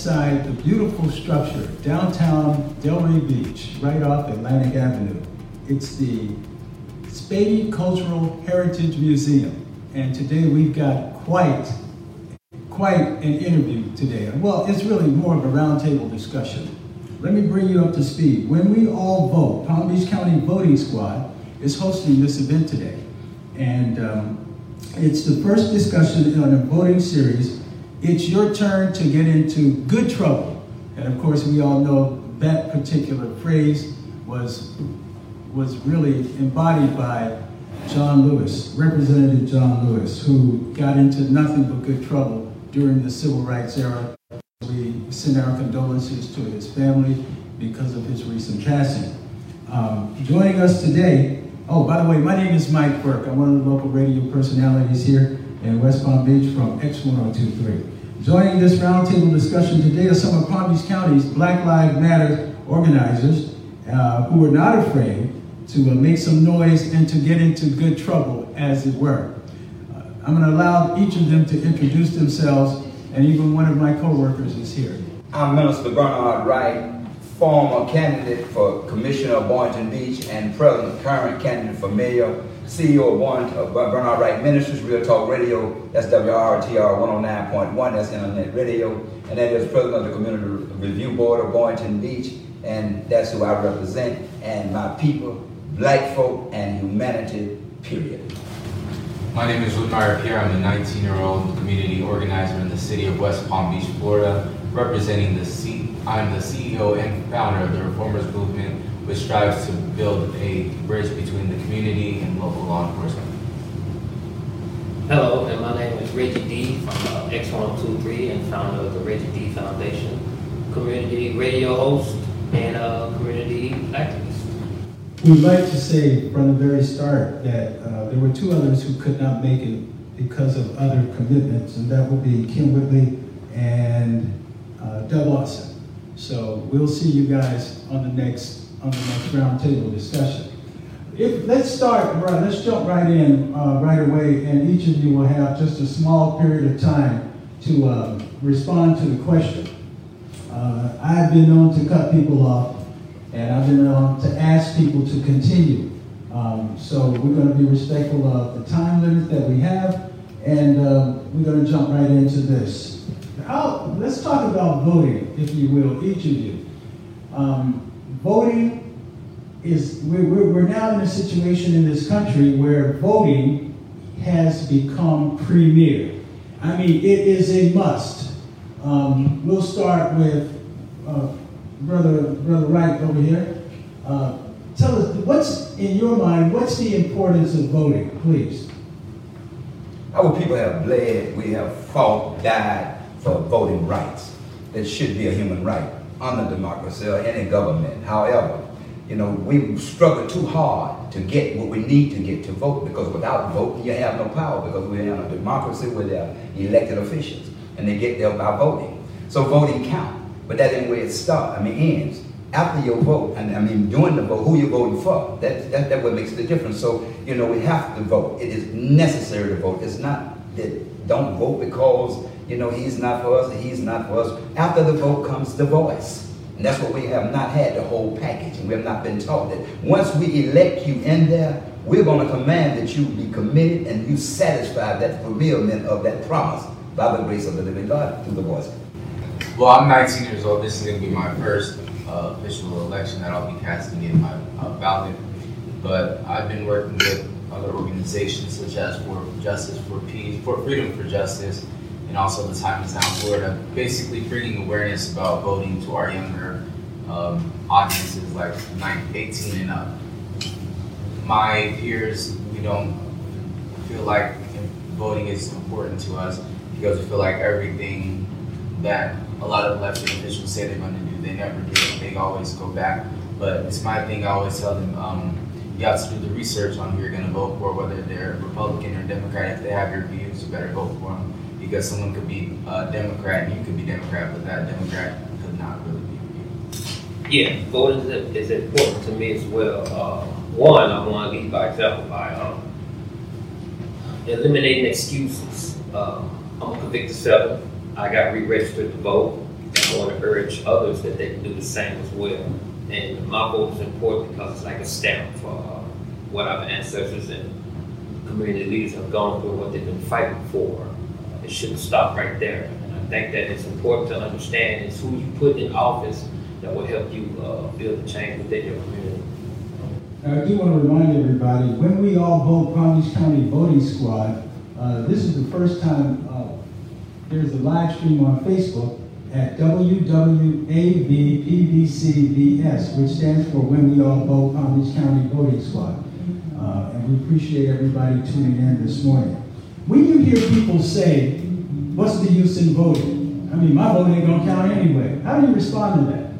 inside the beautiful structure downtown Delray Beach, right off Atlantic Avenue. It's the Spady Cultural Heritage Museum, and today we've got quite, quite an interview today. Well, it's really more of a roundtable discussion. Let me bring you up to speed. When we all vote, Palm Beach County Voting Squad is hosting this event today, and um, it's the first discussion on a voting series. It's your turn to get into good trouble, and of course, we all know that particular phrase was was really embodied by John Lewis, Representative John Lewis, who got into nothing but good trouble during the civil rights era. We send our condolences to his family because of his recent passing. Um, joining us today, oh, by the way, my name is Mike Burke. I'm one of the local radio personalities here in West Palm Beach from X1023. Joining this roundtable discussion today are some of Palm Beach County's Black Lives Matter organizers uh, who are not afraid to uh, make some noise and to get into good trouble, as it were. Uh, I'm going to allow each of them to introduce themselves, and even one of my coworkers is here. I'm Minister Bernard Wright, former candidate for Commissioner of Boynton Beach and present current candidate for mayor, CEO of Boynton, uh, Bernard Wright Ministries, Real Talk Radio, SWRTR 109.1, that's internet radio, and that is president of the Community Review Board of Boynton Beach, and that's who I represent, and my people black folk, and humanity, period. My name is Woodmeyer Pierre. I'm a 19 year old community organizer in the city of West Palm Beach, Florida, representing the C. I'm the CEO and founder of the Reformers Movement, which strives to build a bridge between the community and local law enforcement. Hello, and my name is Reggie D from uh, X1023 and founder of the Reggie D Foundation, community radio host, and uh, community activist. We'd like to say from the very start that uh, there were two others who could not make it because of other commitments, and that would be Kim Whitley and uh, Doug Lawson. So we'll see you guys on the next on the next roundtable discussion. If let's start right, let's jump right in uh, right away, and each of you will have just a small period of time to uh, respond to the question. Uh, I've been known to cut people off and I've been known to ask people to continue. Um, so we're going to be respectful of the time limit that we have, and uh, we're going to jump right into this. I'll, let's talk about voting, if you will, each of you. Um, voting is, we're, we're now in a situation in this country where voting has become premier. I mean, it is a must. Um, we'll start with uh, brother brother Wright over here. Uh, tell us what's in your mind. What's the importance of voting, please? Our people have bled. We have fought, died for voting rights. That should be a human right under democracy or any government. However, you know, we struggle too hard to get what we need to get to vote because without voting, you have no power because we're in a democracy where there are elected officials and they get there by voting. So voting counts. But that ain't where it starts, I mean, ends. After your vote, and I mean, during the vote, who you're voting for, that, that, that what makes the difference. So, you know, we have to vote. It is necessary to vote. It's not that don't vote because, you know, he's not for us and he's not for us. After the vote comes the voice. And that's what we have not had the whole package. And we have not been taught that once we elect you in there, we're going to command that you be committed and you satisfy that fulfillment of that promise by the grace of the living God through the voice. Well, I'm 19 years old. This is going to be my first uh, official election that I'll be casting in my uh, ballot. But I've been working with other organizations such as For Justice for Peace, for Freedom for Justice, and also the Time is Now Florida, basically bringing awareness about voting to our younger um, audiences, like 18 and up. My peers, we don't feel like voting is important to us because we feel like everything that a lot of elected officials say they're going to do, they never do. They always go back. But it's my thing. I always tell them, um, you have to do the research on who you're going to vote for, whether they're Republican or Democrat. If they have your views, you better vote for them because someone could be a Democrat and you could be Democrat, but that Democrat could not really be you. Yeah, voting is, is important to me as well. Uh, one, I want to lead by example by um, eliminating excuses. Uh, I'm a convicted felon. I got re-registered to vote, and I want to urge others that they can do the same as well. And my vote is important because it's like a stamp for uh, what our ancestors and community leaders have gone through, what they've been fighting for. Shouldn't stop right there. And I think that it's important to understand is who you put in office that will help you uh, build the change within your community. I do want to remind everybody, when we all vote Palm Beach County Voting Squad, uh, this is the first time uh, there's a live stream on Facebook at WWAVPBCVS, which stands for When We All Vote Palm Beach County Voting Squad. Uh, and we appreciate everybody tuning in this morning. When you hear people say, what's the use in voting? I mean, my vote ain't gonna count anyway. How do you respond to that?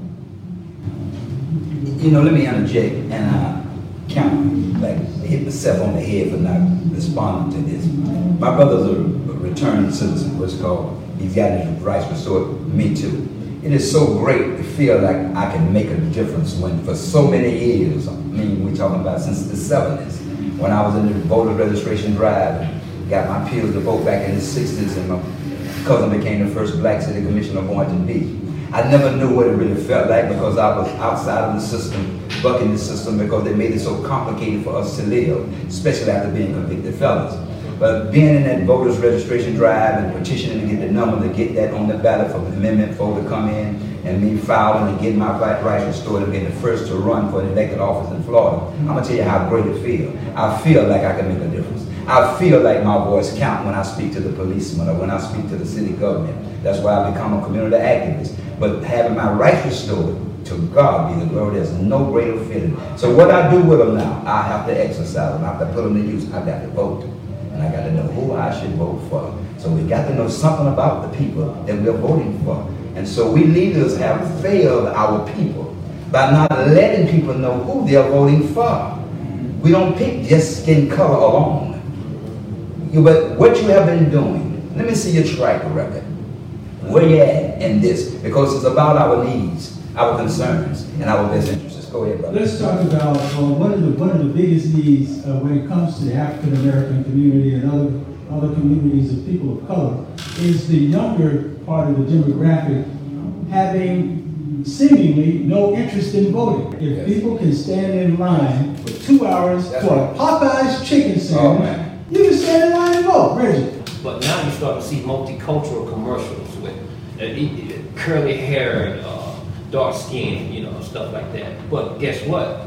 You know, let me interject and uh, count, like hit myself on the head for not responding to this. My brother's a returning citizen, what's called. He's got his rights restored. Me too. It is so great to feel like I can make a difference when for so many years, I mean, we're talking about since the 70s, when I was in the voter registration drive, got my pills to vote back in the 60s, and my cousin became the first black city commissioner of Boynton Beach. I never knew what it really felt like because I was outside of the system, bucking the system because they made it so complicated for us to live, especially after being convicted felons. But being in that voters registration drive and petitioning to get the number to get that on the ballot for the amendment vote to come in, and me filing and getting my black rights restored and being the first to run for an elected office in Florida, I'm gonna tell you how great it feels. I feel like I can make a difference. I feel like my voice counts when I speak to the policeman or when I speak to the city government. That's why I become a community activist. But having my rights restored, to God be the glory. There's no greater feeling. So what I do with them now, I have to exercise them. I have to put them to use. I got to vote. And I got to know who I should vote for. So we got to know something about the people that we're voting for. And so we leaders have failed our people by not letting people know who they're voting for. We don't pick just skin color alone. You, but what you have been doing, let me see your track record. Where you at in this? Because it's about our needs, our concerns, and our best interests. Go ahead, brother. Let's talk about uh, one of the one of the biggest needs uh, when it comes to the African American community and other other communities of people of color is the younger part of the demographic having seemingly no interest in voting. If Yes. people can stand in line for two hours That's for right. a Popeyes chicken Oh, sandwich, man. You can stand in line and vote, Reggie. But now you start to see multicultural commercials with uh, curly hair and uh, dark skin, you know, stuff like that. But guess what?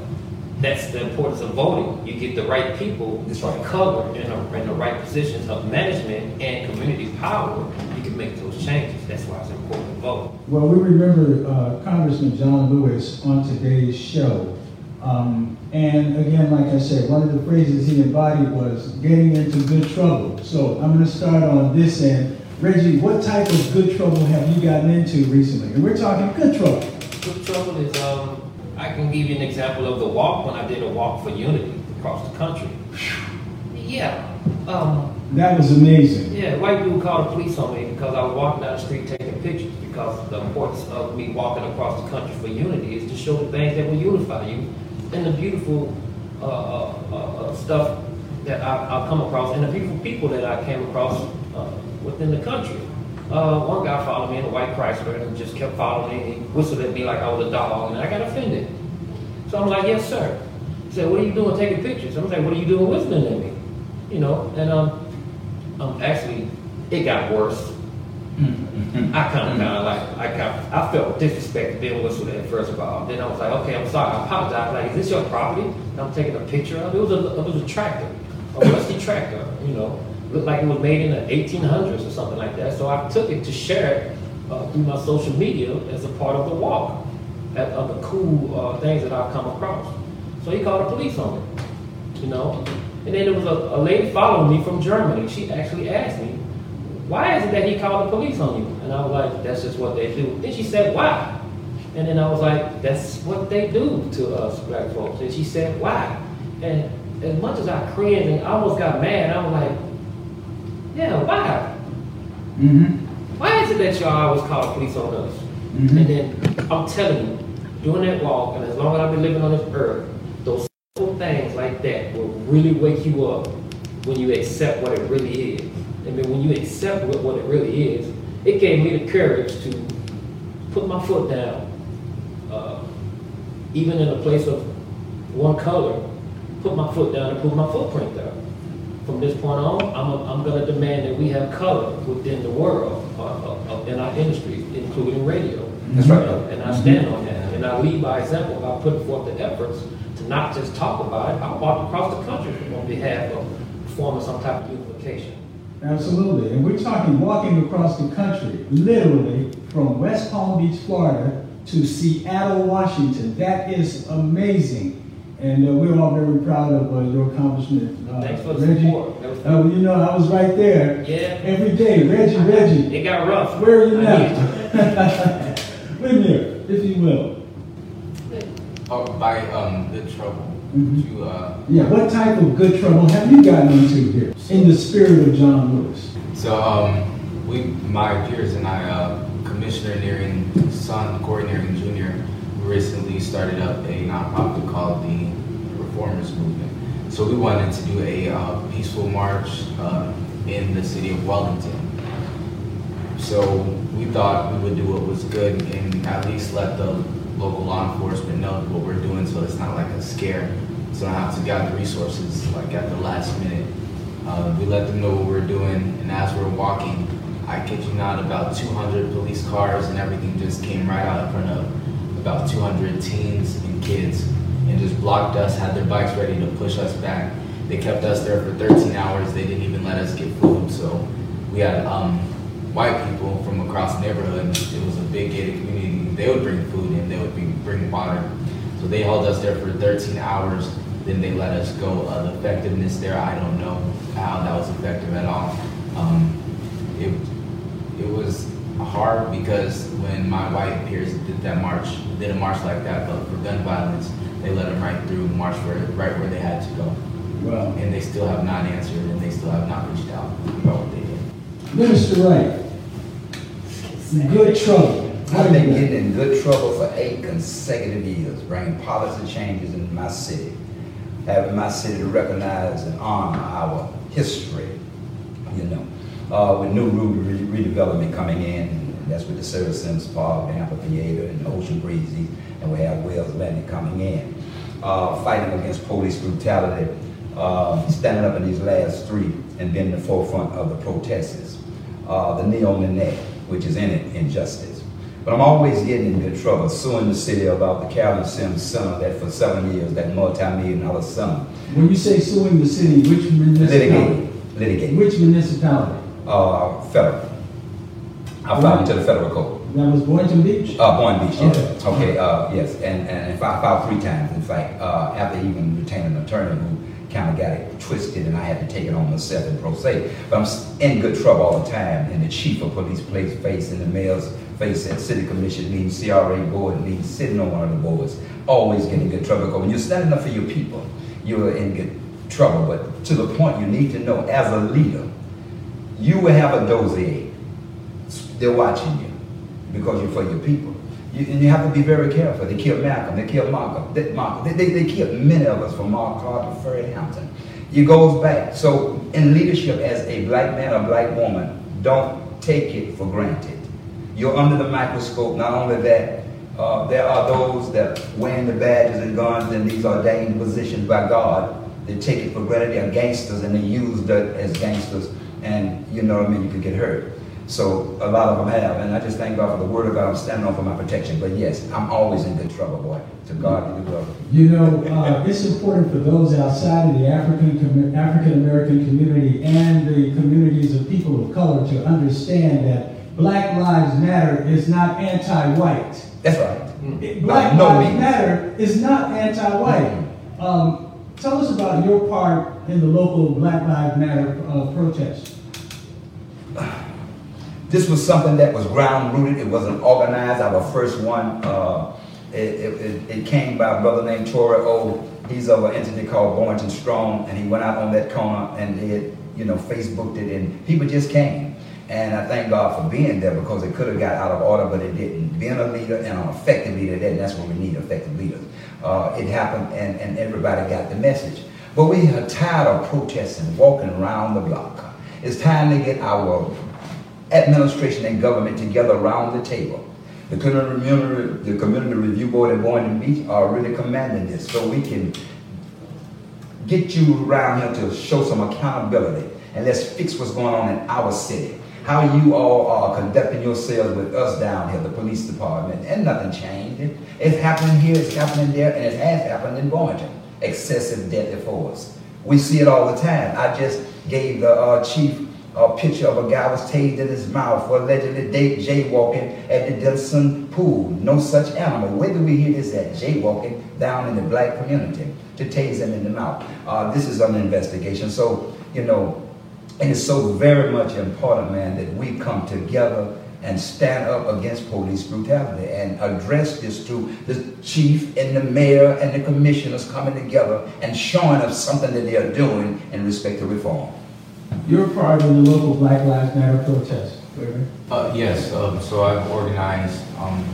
That's the importance of voting. You get the right people That's right. covered in, a, in the right positions of management and community power. You can make those changes. That's why it's important to vote. Well, we remember uh, Congressman John Lewis on today's show. Um, and again, like I said, one of the phrases he embodied was getting into good trouble. So I'm going to start on this end. Reggie, what type of good trouble have you gotten into recently? And we're talking good trouble. Good trouble is, um, I can give you an example of the walk when I did a walk for unity across the country. Yeah. Um, That was amazing. Yeah, white dude called the police on me because I was walking down the street taking pictures because the importance of me walking across the country for unity is to show the things that will unify you and the beautiful uh, uh, uh, uh, stuff that I, I've come across and the beautiful people that I came across uh, within the country. One guy followed me in a white Chrysler and just kept following me. He whistled at me like I was a dog and I got offended. So I'm like, yes, sir. He said, what are you doing taking pictures? I'm like, what are you doing whistling at me? You know, and um, um, actually, it got worse. I kind of, like, I I felt disrespected being whistled at first of all. Then I was like, okay, I'm sorry, I apologize. Like, is this your property? And I'm taking a picture of it. It was a, it was a tractor, a rusty tractor, you know. Looked like it was made in the 1800s or something like that. So I took it to share it uh, through my social media as a part of the walk, at, of the cool uh, things that I've come across. So he called the police on me, you know. And then there was a, a lady following me from Germany. She actually asked me, why is it that he called the police on you? And I was like, that's just what they do. Then she said, why? And then I was like, that's what they do to us black folks. And she said, why? And as much as I cringed and almost got mad, I was like, yeah, why? Mm-hmm. Why is it that y'all always call the police on us? Mhm. And then I'm telling you, doing that walk, and as long as I've been living on this earth, those simple things like that will really wake you up when you accept what it really is. And then when you accept what, what it really is, it gave me the courage to put my foot down, uh, even in a place of one color, put my foot down and put my footprint there. From this point on, I'm, I'm going to demand that we have color within the world, uh, uh, uh, in our industry, including radio. That's right. And and I stand on that, and I lead by example by putting forth the efforts to not just talk about it, I walk across the country on behalf of forming some type of unification. Absolutely. And we're talking walking across the country, literally from West Palm Beach, Florida to Seattle, Washington. That is amazing. And uh, we're all very proud of uh, your accomplishment. Uh, Thanks for the Reggie. support. Was- Uh, you know, I was right there Yeah. every day. Reggie, Reggie. It got rough. Where are you I now? need Live here, if you will. Oh, by um, good trouble. Mhm. To, uh, Yeah, what type of good trouble have you gotten into here in the spirit of John Lewis? so um, we, my peers and I, uh, Commissioner Neering son, Corey Neering Jr., recently started up a nonprofit called the Reformers Movement. So we wanted to do a uh, peaceful march uh, in the city of Wellington. So we thought we would do what was good and at least let the local law enforcement know what we're doing so it's not like a scare. So I have to gather resources like at the last minute. Uh, we let them know what we're doing and as we're walking, I kid you not, about 200 police cars and everything just came right out in front of about 200 teens and kids and just blocked us, had their bikes ready to push us back. They kept us there for 13 hours. They didn't even let us get food. So we had um, white people from across the neighborhood. It was a big gated community. They would bring food and they would be, bring water. So they held us there for 13 hours. Then they let us go. Uh, the effectiveness there, I don't know how that was effective at all. Um, it, it was hard because when my white peers did that march, did a march like that, but for gun violence, they let them right through, march where, right where they had to go. Well, And they still have not answered and they still have not reached out about what they did. Minister Wright, good trouble. I've been getting in good trouble for eight consecutive years, bringing policy changes in my city, having my city to recognize and honor our history, you know, uh, with new re- redevelopment coming in, and that's with the Sims Park, the amphitheater, and the Ocean Breezy, and we have Wells Landing coming in. Uh, fighting against police brutality, uh, standing up in these last three, and being the forefront of the protests. Uh, the Neo Nanette, which is in it, injustice. But I'm always getting in good trouble suing the city about the Carolyn Sims Center that for seven years, that multi-million dollar center. When you say suing the city, which municipality? Litigated, litigated, Which municipality? uh, federal. I filed it to the federal court. That was Boynton Beach? Uh, Boynton Beach, yes. Okay. Okay, uh, yes, and, and I filed three times, in fact, uh, after even retaining an attorney who kind of got it twisted and I had to take it on myself in pro se. But I'm in good trouble all the time, and the chief of police place face, and the mayor's face at city commission meetings, CRA board meetings, sitting on one of the boards, always getting in good trouble. Because when you're standing up for your people, you're in good trouble. But to the point you need to know, as a leader, you will have a dossier. They're watching you because you're for your people. You, and you have to be very careful. They killed Malcolm. They killed Malcolm. They, Malcolm. They, they, they killed many of us from Mark Clark to Fred Hampton. It goes back. So in leadership as a black man or black woman, don't take it for granted. You're under the microscope. Not only that, uh, there are those that wearing the badges and guns in these ordained positions by God. They take it for granted. They're gangsters and they use that as gangsters. And you know what I mean? You can get hurt. So a lot of them have, and I just thank God for the word of God. I'm standing on for my protection. But yes, I'm always in good trouble, boy. To God be the glory. You know, uh, it's important for those outside of the African African American community and the communities of people of color to understand that Black Lives Matter is not anti-white. That's right. It- Black no Lives means. Matter is not anti-white. Um, tell us about your part in the local Black Lives Matter uh, protest. This was something that was ground rooted. It wasn't organized. Our first one, uh, it, it, it- it came by a brother named Torrey O. He's of an entity called Boynton Strong, and he went out on that corner and did, you know, Facebooked it, and people just came. And I thank God for being there because it could have got out of order, but it didn't. Being a leader and an effective leader, that, that's what we need, effective leaders. Uh, it happened, and, and everybody got the message. But we are tired of protesting, walking around the block. It's time to get our administration and government together around the table. The community, the community review board at Boynton Beach are really commanding this so we can get you around here to show some accountability and let's fix what's going on in our city. How you all are conducting yourselves with us down here, the police department, and nothing changed. it's happening here, it's happening there, and it has happened in Boynton. Excessive deadly force. We see it all the time. I just gave the uh, chief a picture of a guy was tased in his mouth for allegedly jaywalking at the Dilson pool. No such animal. Where do we hear this at? Jaywalking down in the black community to tase him in the mouth. Uh, this is an investigation. So, you know, and it's so very much important, man, that we come together and stand up against police brutality and address this to the chief and the mayor and the commissioners coming together and showing us something that they are doing in respect to reform. You're part of the local Black Lives Matter protest, Uh, yes, um, so I've organized um,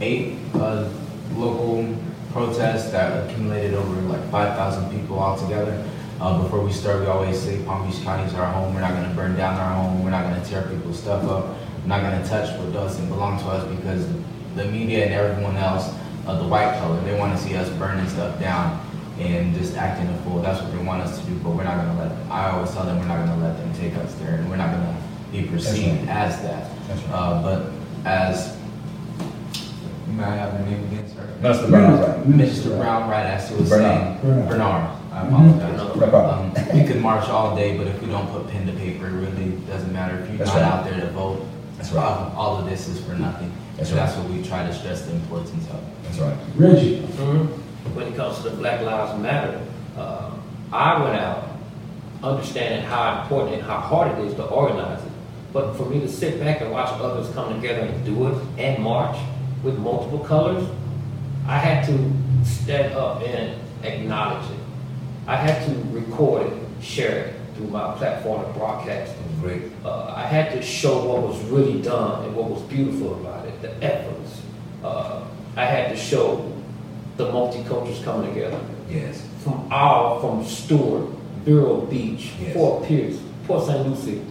eight uh, local protests that accumulated over like 5,000 people altogether. Uh, before we start, we always say Palm Beach County is our home. We're not going to burn down our home. We're not going to tear people's stuff up. We're not going to touch what doesn't belong to us because the media and everyone else, uh, the white color, they want to see us burning stuff down and just acting a fool. That's what they want us to do, but we're not going to let, them. I always tell them we're not going to let them take us there, and we're not going to be perceived right. as that. Right. Uh, but as, may I have your name again, sir? Mr. Brown, right. Mr. Brown, right, as he was Bernard. saying. Bernard. I apologize. Mm-hmm. Um, we could march all day, but if we don't put pen to paper, it really doesn't matter. If you're that's not right. out there to vote, that's right. Um, all of this is for nothing. That's, right. that's what we try to stress the importance of. That's right. Reggie. Mm-hmm when it comes to the Black Lives Matter, uh, I went out understanding how important and how hard it is to organize it. But for me to sit back and watch others come together and do it and march with multiple colors, I had to stand up and acknowledge it. I had to record it, share it through my platform of broadcasting. Great. Uh, I had to show what was really done and what was beautiful about it, the efforts. Uh, I had to show the multicultures coming together. Yes. From all, from Stuart, Vero Beach, yes. Fort Pierce, Port St. Lucie,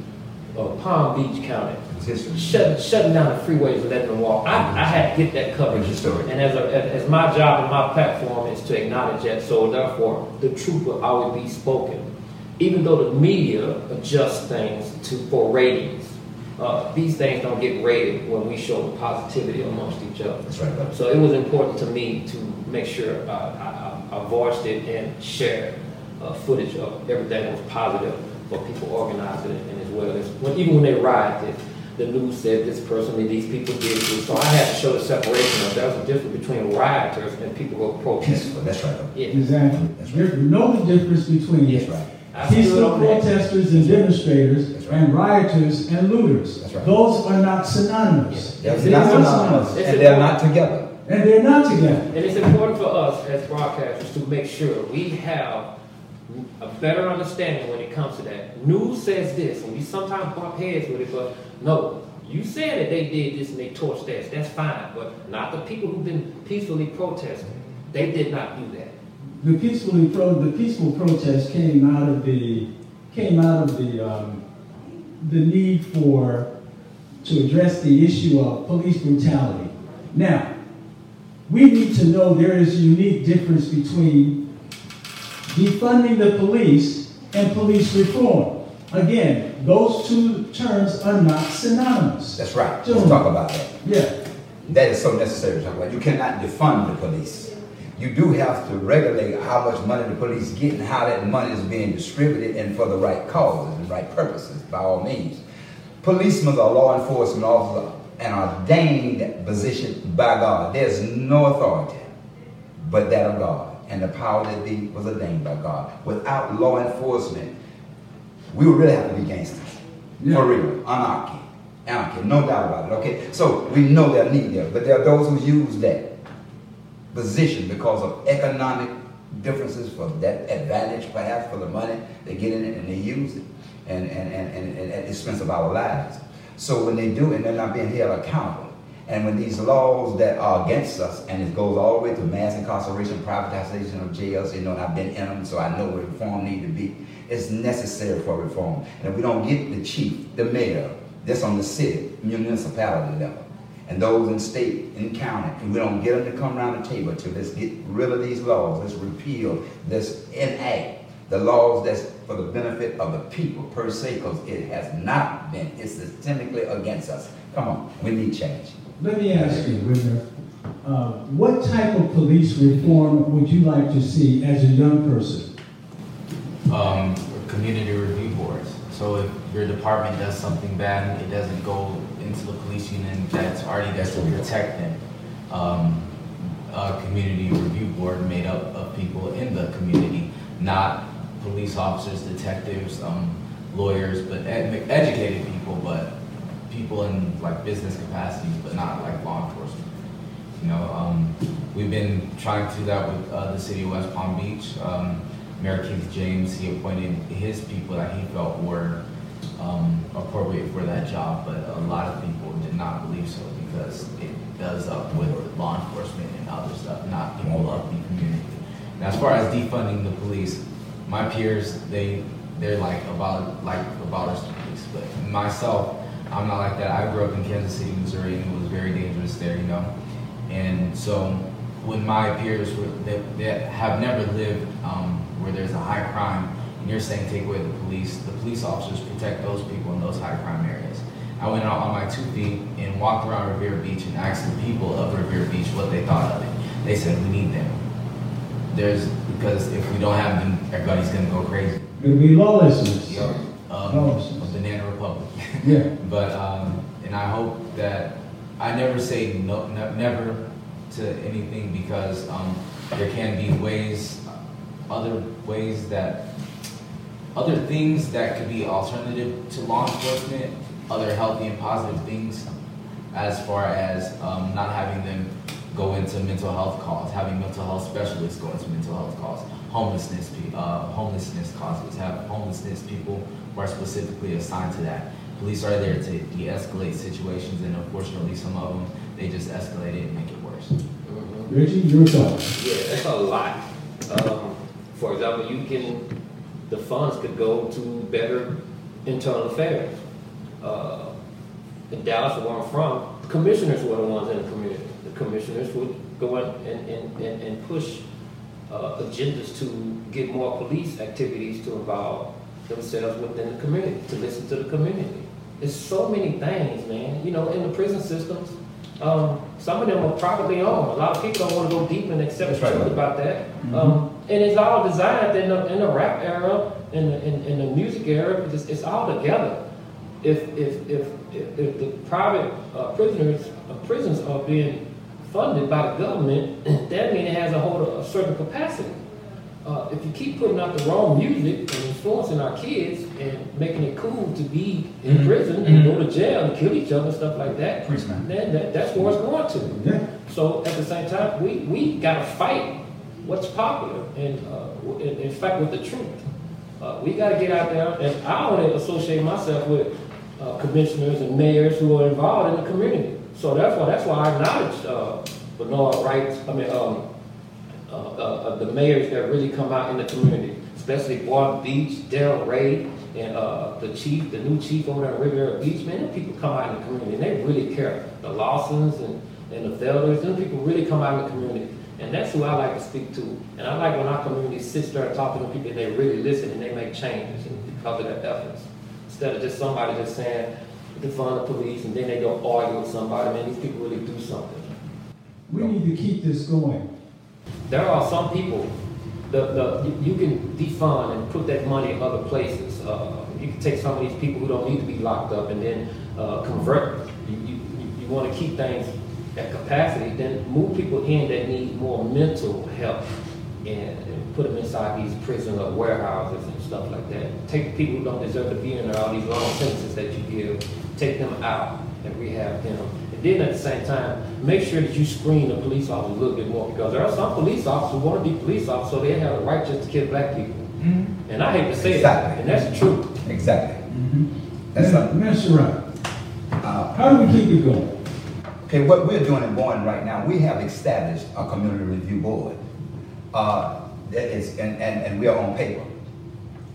uh, Palm Beach County. Shut, shutting down the freeways and letting them walk. I, I had to get that coverage. And as, a, as my job and my platform is to acknowledge that, so therefore the truth will always be spoken. Even though the media adjusts things to for ratings, uh, these things don't get rated when we show the positivity amongst each other. That's right. So it was important to me to make sure uh, I, I, voiced it and shared uh, footage of everything that was positive for people organizing it and as well as when, even when they rioted, the news said this person and these people did this. So I had to show the separation of there's a difference between rioters and people who are protesting. That's right. Yeah. Exactly. That's right. You know the difference between yes. right. peaceful protesters and demonstrators right. and rioters and looters. That's Right. Those are not synonymous. Yes. They're not synonymous. And they're not together. And they're not together. And it's important for us as broadcasters to make sure we have a better understanding when it comes to that. News says this, and we sometimes bump heads with it, but no, you said that they did this and they torched this. That's fine, but not the people who've been peacefully protesting. They did not do that. The peacefully pro the peaceful protest came out of the came out of the um, the need for to address the issue of police brutality. Now, we need to know there is a unique difference between defunding the police and police reform. Again, those two terms are not synonymous. That's right. Let's talk about that. Yeah. That is so necessary to talk about. You cannot defund the police. You do have to regulate how much money the police get and how that money is being distributed and for the right causes and right purposes, by all means. Policemen are law enforcement officers an ordained position by God. There's no authority but that of God. And the power that be was ordained by God. Without law enforcement, we would really have to be gangsters. Yeah. For real. Anarchy. Anarchy. No doubt about it. Okay? So we know their need there. But there are those who use that position because of economic differences for that advantage, perhaps for the money. They get in it and they use it, and, and, and, and, and at the expense of our lives. So when they do it, and they're not being held accountable. And when these laws that are against us, and it goes all the way to mass incarceration, privatization of jails, you know, and I've been in them, so I know where reform need to be. It's necessary for reform. And if we don't get the chief, the mayor, that's on the city, municipality level, and those in state and county, and we don't get them to come around the table to let's get rid of these laws, let's repeal, let's enact the laws that's for the benefit of the people per se, because it has not been, it's systemically against us. Come on, we need change. Let me ask you, Whitner, uh, what type of police reform would you like to see as a young person? Um, community review boards. So if your department does something bad, it doesn't go into the police unit that's already there to protect them. Um, a community review board made up of people in the community, not police officers, detectives, um, lawyers, but ed- educated people, but people in like business capacities, but not like law enforcement. You know, um, we've been trying to do that with uh, the city of West Palm Beach. Um, Mayor Keith James, he appointed his people that he felt were um, appropriate for that job, but a lot of people did not believe so because it does up with law enforcement and other stuff, not people of the community. Now, as far as defunding the police, my peers, they they're like about like the police, but myself, I'm not like that. I grew up in Kansas City, Missouri, and it was very dangerous there, you know. And so when my peers were that, that have never lived um, where there's a high crime, and you're saying take away the police, the police officers protect those people in those high crime areas. I went out on my two feet and walked around Riviera Beach and asked the people of Riviera Beach what they thought of it. They said we need them. There's because if we don't have them, everybody's gonna go crazy. It'll be lawlessness. Know, um, Lawlessness. a banana republic. Yeah. But um, and I hope that I never say no, ne- never to anything because um, there can be ways, other ways that, other things that could be alternative to law enforcement, other healthy and positive things, as far as um, not having them go into mental health calls, having mental health specialists go into mental health calls, homelessness, uh, homelessness causes, have homelessness people who are specifically assigned to that. Police are there to de-escalate situations, and unfortunately, some of them they just escalate it and make it worse. Reggie, your thoughts? Yeah, that's a lot. Um, for example, you can, the funds could go to better internal affairs. Uh, in Dallas, where I'm from, the commissioners were the ones in the community. The commissioners would go and, and, and, and push uh, agendas to get more police activities to involve themselves within the community, to listen to the community. There's so many things, man. You know, in the prison systems, um, some of them are privately owned. A lot of people don't want to go deep and accept the right. truth about that. Um, and it's all designed in the, in the rap era, in the, in, in the music era. It's, it's all together. If, if, if, if, if the private uh, prisoners, uh, prisons are being funded by the government, that means it has a hold of a certain capacity. Uh, if you keep putting out the wrong music and influencing our kids and making it cool to be in Mhm. prison and Mhm. go to jail and kill each other and stuff like that, then that, that's where it's going to. Yeah. So at the same time, we, we got to fight what's popular and uh, in, in fact with the truth. Uh, we got to get out there, and I want to associate myself with uh, commissioners and mayors who are involved in the community. So therefore, that's why I acknowledge uh, Bernard Wright. I mean, um, uh, uh, uh, the mayors that really come out in the community, especially Boynton Beach, Daryl Ray, and uh, the chief, the new chief over there at Riviera Beach. Man, them people come out in the community and they really care. The Lawsons and, and the Felders, them people really come out in the community. And that's who I like to speak to. And I like when our community sits there and talk to people and they really listen and they make changes and because of their efforts. Instead of just somebody just saying, defund the police and then they go argue with somebody. Man, these people really do something. We need to keep this going. There are some people, the, the, you can defund and put that money in other places. Uh, you can take some of these people who don't need to be locked up and then uh, convert. You, you- you want to keep things at capacity, then move people in that need more mental help and, and put them inside these prison or warehouses and stuff like that. Take people who don't deserve to be in there, all these long sentences that you give, take them out and rehab them. And then at the same time, make sure that you screen the police officers a little bit more because there are some police officers who want to be police officers, so they have the right just to kill black people. And I hate to say Exactly. it, and that's the truth. Exactly. That's something. Minister Wright, Uh, how do we keep it going? Okay, what we're doing in Boyne right now, we have established a community review board. Uh, that is, and, and, and we are on paper,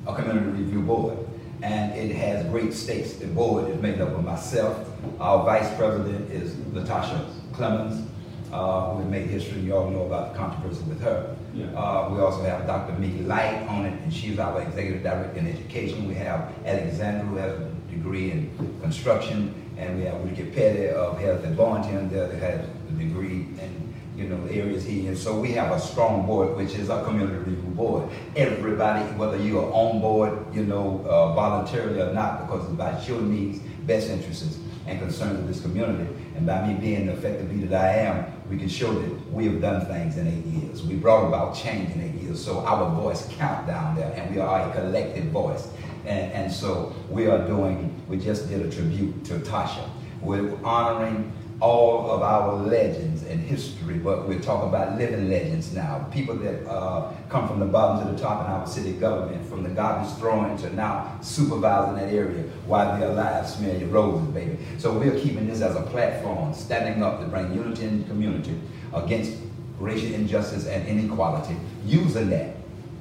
a community review board. And it has great stakes. The board is made up of myself. Our vice president is Latasha Clemens, uh, who has made history. You all know about the controversy with her. Yeah. Uh, we also have Dr. Mickey Light on it, and she's our executive director in education. We have Alexander, who has a degree in construction, and we have Ricky Petty of Health and Boynton that has a degree in you know areas he is. So we have a strong board, which is our community review board. Everybody, whether you are on board, you know, uh, voluntarily or not, because it's about your needs, best interests, and concerns of this community. And by me being the effective leader that I am, we can show that we have done things in eight years. We brought about change in eight years. So our voice count down there, and we are a collective voice. And, and so we are doing, we just did a tribute to Tasha. We're honoring all of our legends and history, but we're talking about living legends now. People that uh, come from the bottom to the top in our city government, from the garbage throwing to now supervising that area while they're alive, smell your roses, baby. So we're keeping this as a platform, standing up to bring unity in the community against racial injustice and inequality, using that.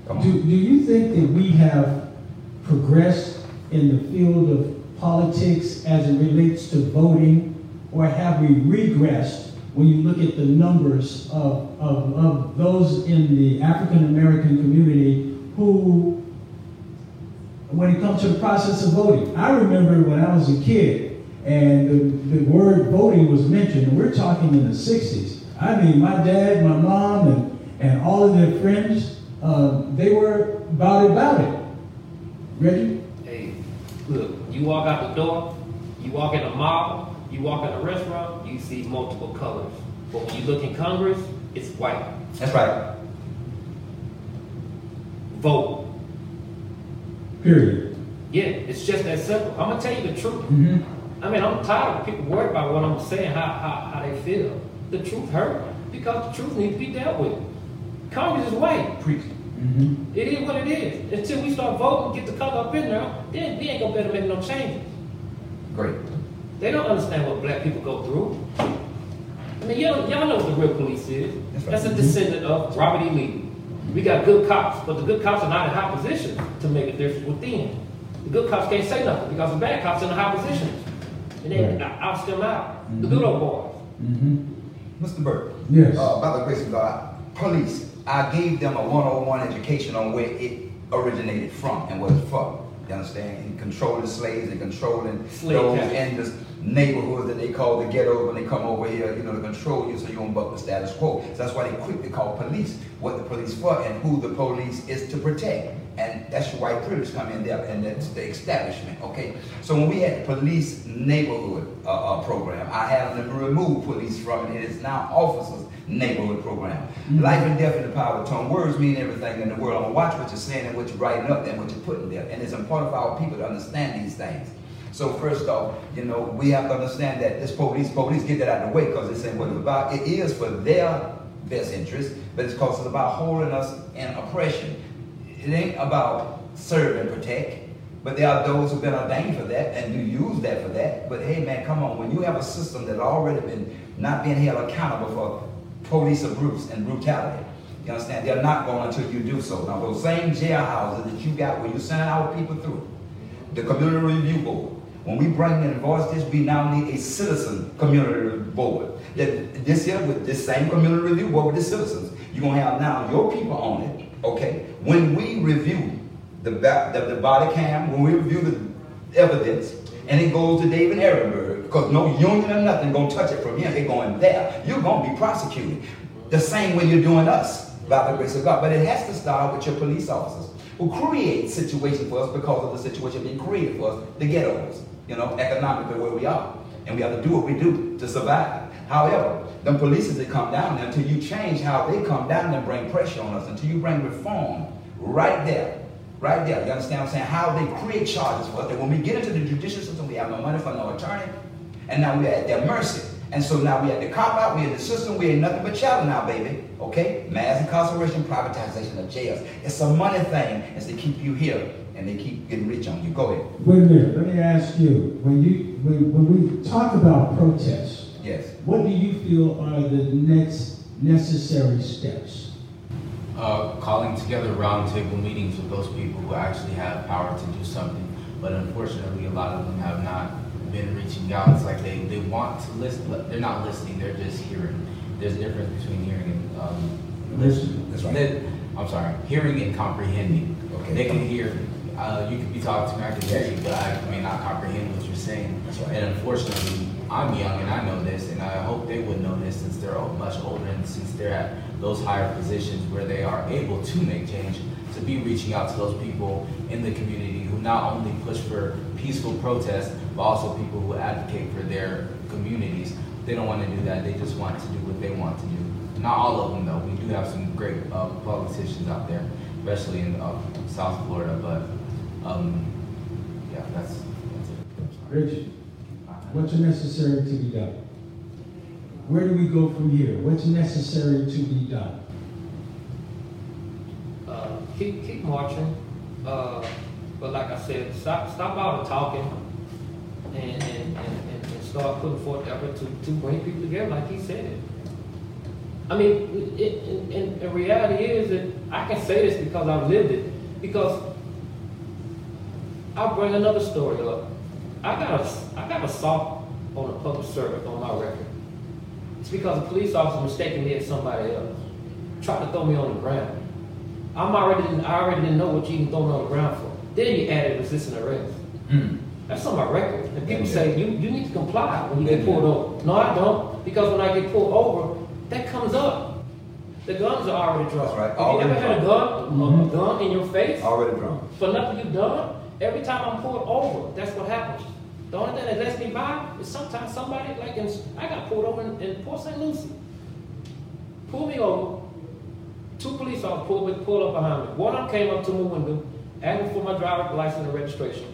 Come Do, on. do you think that we have progressed in the field of politics as it relates to voting, or have we regressed when you look at the numbers of, of, of those in the African American community who, when it comes to the process of voting, I remember when I was a kid and the, the word voting was mentioned, and we're talking in the 60s. I mean, my dad, my mom, and, and all of their friends, uh, they were about about it. Reggie? Hey, look, you walk out the door, you walk in a mall, you walk in a restaurant, you see multiple colors. But when you look in Congress, it's white. That's right. Vote. Period. Yeah, it's just that simple. I'm gonna tell you the truth. Mm-hmm. I mean, I'm tired of people worried about what I'm saying, how, how, how they feel. The truth hurt because the truth needs to be dealt with. Congress is white. Preach. Mm-hmm. It is what it is. Until we start voting, get the color up in there, then we ain't gonna be able to make no changes. Great. They don't understand what black people go through. I mean, y'all, y'all know what the real police is. That's right. That's a descendant of Robert E. Lee. We got good cops, but the good cops are not in high position to make a difference within. The good cops can't say nothing because the bad cops are in high positions. And they Right. outs them out. The good old boys. Mm-hmm. Mr. Burke. Yes. Uh, by the grace of God, police, I gave them a one-on-one education on where it originated from and what it's from. You understand? And controlling slaves and controlling Slave those catchers. in the neighborhoods that they call the ghetto when they come over here, you know, to control you so you don't buck the status quo. So that's why they quickly call police what the police for and who the police is to protect. And that's your white privilege come in there, and that's the establishment, okay? So when we had police neighborhood uh, uh, program, I had them remove police from it. It is now officers neighborhood program. Mm-hmm. Life and death in the power of the tongue. Words mean everything in the world. I'm gonna watch what you're saying and what you're writing up and what you're putting there. And it's important for our people to understand these things. So first off, you know, we have to understand that this police, police get that out of the way because it's saying what it's about. It is for their best interest, but it's because it's about holding us in oppression. It ain't about serve and protect. But there are those who've been ordained for that and you use that for that. But hey man, come on, when you have a system that already been not being held accountable for police abuse and brutality, you understand? They're not going until you do so. Now those same jailhouses that you got where you send our people through, the community review board. When we bring in and voice this, we now need a citizen community board. That this year with this same community review board with the citizens, you're gonna have now your people on it. Okay, when we review the, the, the body cam, when we review the evidence, and it goes to David Aronberg, because no union or nothing gonna touch it from here, it going there. You're gonna be prosecuted. The same way you're doing us, by the grace of God. But it has to start with your police officers who create situations for us because of the situation being created for us, the ghettos, you know, economically where we are. And we have to do what we do to survive. However, them police that come down there until you change how they come down and bring pressure on us, until you bring reform right there. Right there. You understand what I'm saying? How they create charges for us. That when we get into the judicial system, we have no money for no attorney. And now we're at their mercy. And so now we had the cop out, we had the system, we ain't nothing but chattel now, baby. Okay? Mass incarceration, privatization of jails. It's a money thing as they keep you here and they keep getting rich on you. Go ahead. Wait a minute, let me ask you, when you, when, when we talk about protests, Yes. what do you feel are the next necessary steps? Uh, calling together roundtable meetings with those people who actually have power to do something, but unfortunately, a lot of them have not been reaching out. It's like they, they want to listen, but they're not listening, they're just hearing. There's a difference between hearing and um, listening. That's right. I'm sorry, hearing and comprehending. Okay. They can hear, uh, you could be talking to me, I can hear you, but I may not comprehend what you're saying. That's right. And unfortunately, I'm young and I know this, and I hope they would know this since they're much older and since they're at those higher positions where they are able to make change, to be reaching out to those people in the community who not only push for peaceful protest, but also people who advocate for their communities. They don't want to do that. They just want to do what they want to do. Not all of them, though. We do have some great uh, politicians out there, especially in uh, South Florida. But um, yeah, that's that's it. Richard, what's necessary to be done? Where do we go from here? What's necessary to be done? uh, keep keep marching. Uh, but like I said, stop stop all the talking and and, and, and, and start putting forth effort to, to bring people together, like he said. I mean, it, it, and the reality is that I can say this because I've lived it. Because I'll bring another story up. I got a I got assault on a public servant on my record. It's because a police officer mistaken me as somebody else, tried to throw me on the ground. I'm already didn't, I already didn't know what you even throw me on the ground for. Then you added resisting arrest. Hmm. That's on my record. And people Yeah. say you, you need to comply when you Yeah. get pulled over. No, I don't, because when I get pulled over, that comes up. The guns are already drawn. That's right. Have you ever had a gun, Mhm. a gun in your face Already drawn. for nothing you've done? Every time I'm pulled over, that's what happens. The only thing that lets me by is sometimes somebody like in, I got pulled over in, in Port St. Lucie. Pulled me over. Two police officers pulled me, pulled up behind me. One of them came up to my window, asked for my driver's license and registration.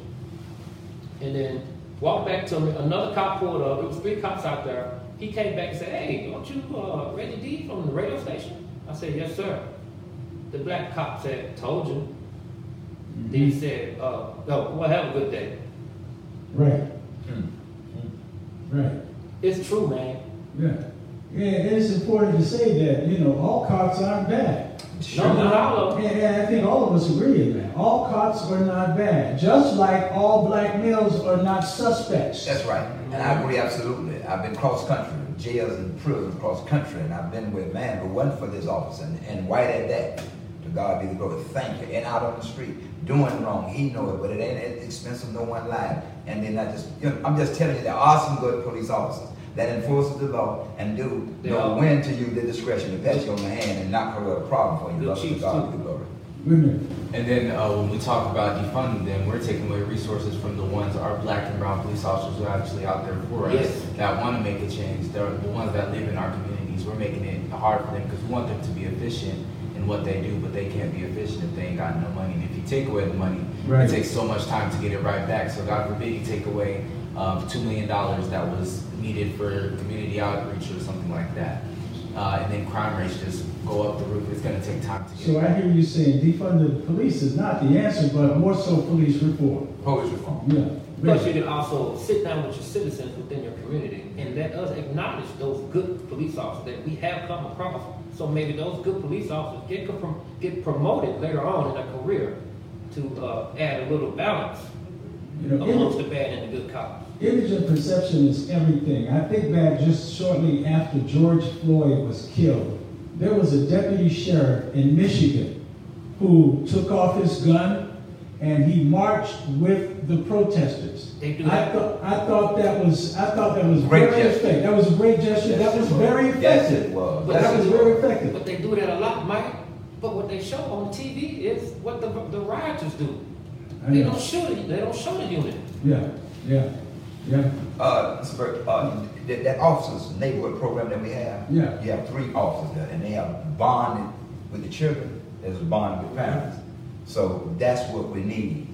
And then walked back to me. Another cop pulled up. There was three cops out there. He came back and said, "Hey, don't you uh, Reggie D from the radio station?" I said, "Yes, sir." The black cop said, "Told you." Then he said, uh, "No, well, have a good day." Right, Hmm. right. It's true, man. Yeah. Yeah, and it's important to say that, you know, all cops aren't bad. No, not all of them. And, and I think all of us agree in that. All cops are not bad. Just like all black males are not suspects. That's right. And I agree absolutely. I've been cross country, jails and prisons cross country, and I've been with man who wasn't for this office and, and white at that. To God be the glory. Thank you. And out on the street, doing wrong. He know it, but it ain't at the expense of no one life. And then I just, you know, I'm just telling you, there are some good police officers that enforces the law and do They know are. when to use their discretion to pat you on the hand and not create a problem for you. Good Brother, to God too. be the glory. And then uh, when we talk about defunding them, we're taking away resources from the ones, our black and brown police officers who are actually out there for us, Yes. that want to make a change. They're the ones that live in our communities. We're making it hard for them because we want them to be efficient in what they do, but they can't be efficient if they ain't got no money. And if you take away the money, Right. it takes so much time to get it right back. So God forbid you take away um, $2 million that was needed for community outreach or something like that. Uh, and then crime rates just go up the roof. It's going to take time to get So I hear you saying defund the police is not the answer, but more so police reform. Police reform. Yeah. Plus, you can also sit down with your citizens within your community and let us acknowledge those good police officers that we have come across. So maybe those good police officers get get promoted later on in their career to uh, add a little balance You know, amongst image, the bad and the good cops. image and perception is everything. I think back just shortly after George Floyd was killed, there was a deputy sheriff in Michigan who took off his gun and he marched with the protesters. They do I that. thought I thought that was I thought that was Great very gesture. effective. That was a great gesture. Yes, that was it was. very Yes, effective. it was. But that was very effective. But they do that a lot, Mike. But what they show on TV is what the, the rioters do. I They know. don't show it. They don't show the unit. Yeah, yeah, yeah. Uh, Mr. Burke, uh, that, that officers neighborhood program that we have. Yeah. You have three officers there, and they have bonded with the children. There's a bond with parents. So that's what we need.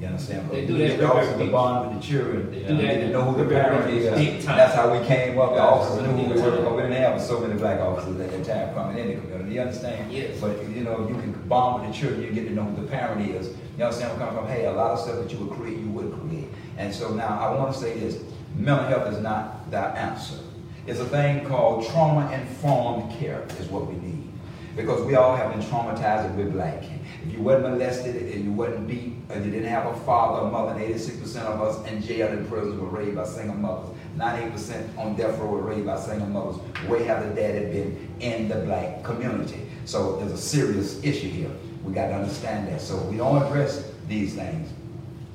You understand? They do we that the officers to bond with the children. They do that get to know who the parent is. time. That's how we came up. The officers knew who we were. But we didn't have so many black officers at that time coming in the community. You understand? Yes. But you know, you can bond with the children. You get to know who the parent is. You understand where I'm coming from? Hey, a lot of stuff that you would create, you would create. And so now I want to say this: mental health is not the answer. It's a thing called trauma-informed care. Is what we need because we all have been traumatized if we're black. If you wasn't molested, if you wasn't beat, if you didn't have a father or mother, and 86% of us in jail and prisons were raised by single mothers. 98% on death row were raised by single mothers. Where have the daddy been in the black community? So there's a serious issue here. We got to understand that. So if we don't address these things,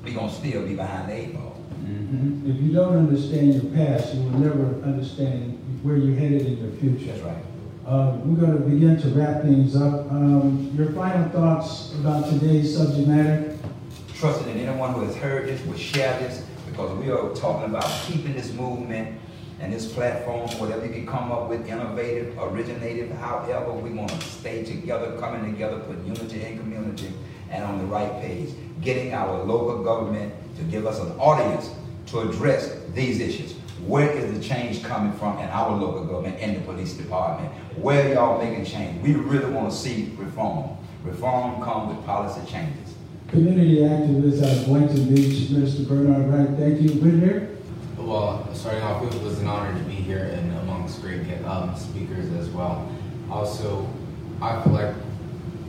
we're going to still be behind the eight ball. Mhm. If you don't understand your past, you will never understand where you're headed in your future. That's right. Uh, we're going to begin to wrap things up. Um, your final thoughts about today's subject matter? trusting that anyone who has heard this will share this because we are talking about keeping this movement and this platform, whatever you can come up with, innovative, originative, however, we want to stay together, coming together, put unity in community and on the right page. Getting our local government to give us an audience to address these issues. Where is the change coming from in our local government and the police department? Where y'all making change? We really want to see reform. Reform comes with policy changes. Community activist out of Boynton Beach, Mr. Bernard Wright. Thank you. Whitmer? Well, starting off, it was an honor to be here and amongst great um, speakers as well. Also, I feel like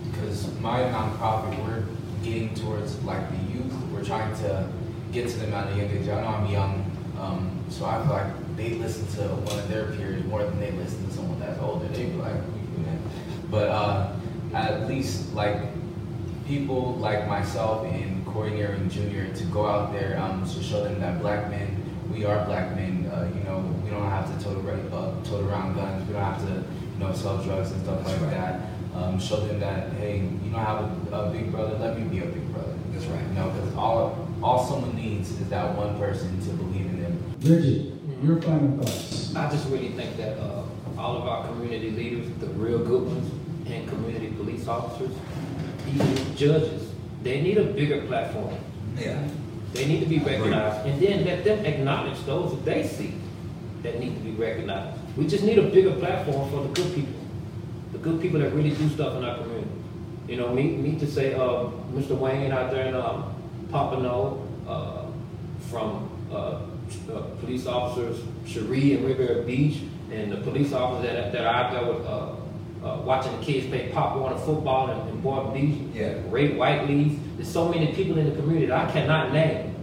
because my nonprofit, we're getting towards like the youth. We're trying to get to them at a young age. I know I'm young, um, so I feel like they listen to one of their peers more than they listen to someone that's older. They be like, "We but uh, at least like people like myself and Corey Neering Jr. to go out there um, to show them that black men, we are black men. Uh, you know, we don't have to tote, around, uh, tote around guns. We don't have to, you know, sell drugs and stuff That's like right. that. Um, show them that, hey, you don't have a, a big brother. Let me be a big brother. That's right. You know, because all all someone needs is that one person to believe in them. Bridget, your final thoughts. I just really think that uh, all of our community leaders, the real good ones, and community police officers, even judges, they need a bigger platform. Yeah. They need to be recognized, and then let them acknowledge those that they see that need to be recognized. We just need a bigger platform for the good people, the good people that really do stuff in our community. You know, me, me to say, uh, Mr. Wayne out there in um, Pompano, uh, from uh, uh, police officers Cherie and Riviera Beach, and the police officers that, that out there with, uh, uh, watching the kids play Pop Warner football in, in Boynton Beach. Yeah. Ray Whiteleaf. There's so many people in the community that I cannot name.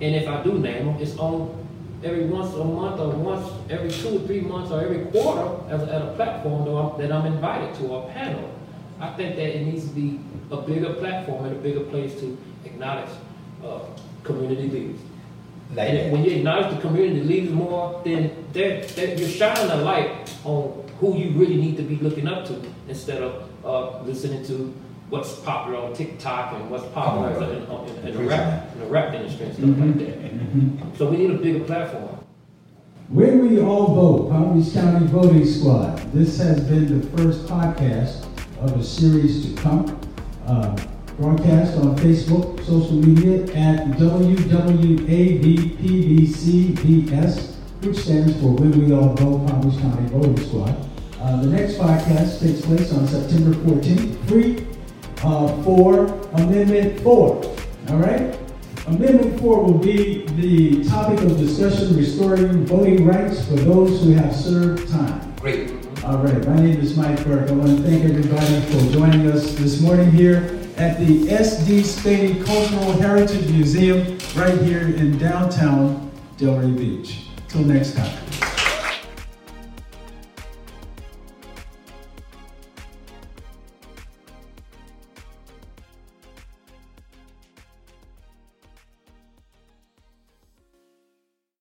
And if I do name them, it's on every once a month or once every two or three months or every quarter as a, at a platform that I'm, that I'm invited to or a panel. I think that it needs to be a bigger platform and a bigger place to acknowledge uh, community leaders. Like And when you acknowledge the community leaders more, then they're, they're, you're shining a light on who you really need to be looking up to instead of uh, listening to what's popular on TikTok and what's popular Come on, in, in, in, the rap, in the rap industry and stuff like that. So we need a bigger platform. When we all vote, Palm Beach County Voting Squad. This has been the first podcast of a series to come. Uh, broadcast on Facebook, social media at WWAVPBCVS, which stands for When We All Vote Palm Beach County Voting Squad. Uh, the next podcast takes place on September 14th, free uh, for Amendment 4. All right? Amendment 4 will be the topic of discussion restoring voting rights for those who have served time. Great. All right, my name is Mike Burke. I want to thank everybody for joining us this morning here at the SD Spady Cultural Heritage Museum right here in downtown Delray Beach. Till next time.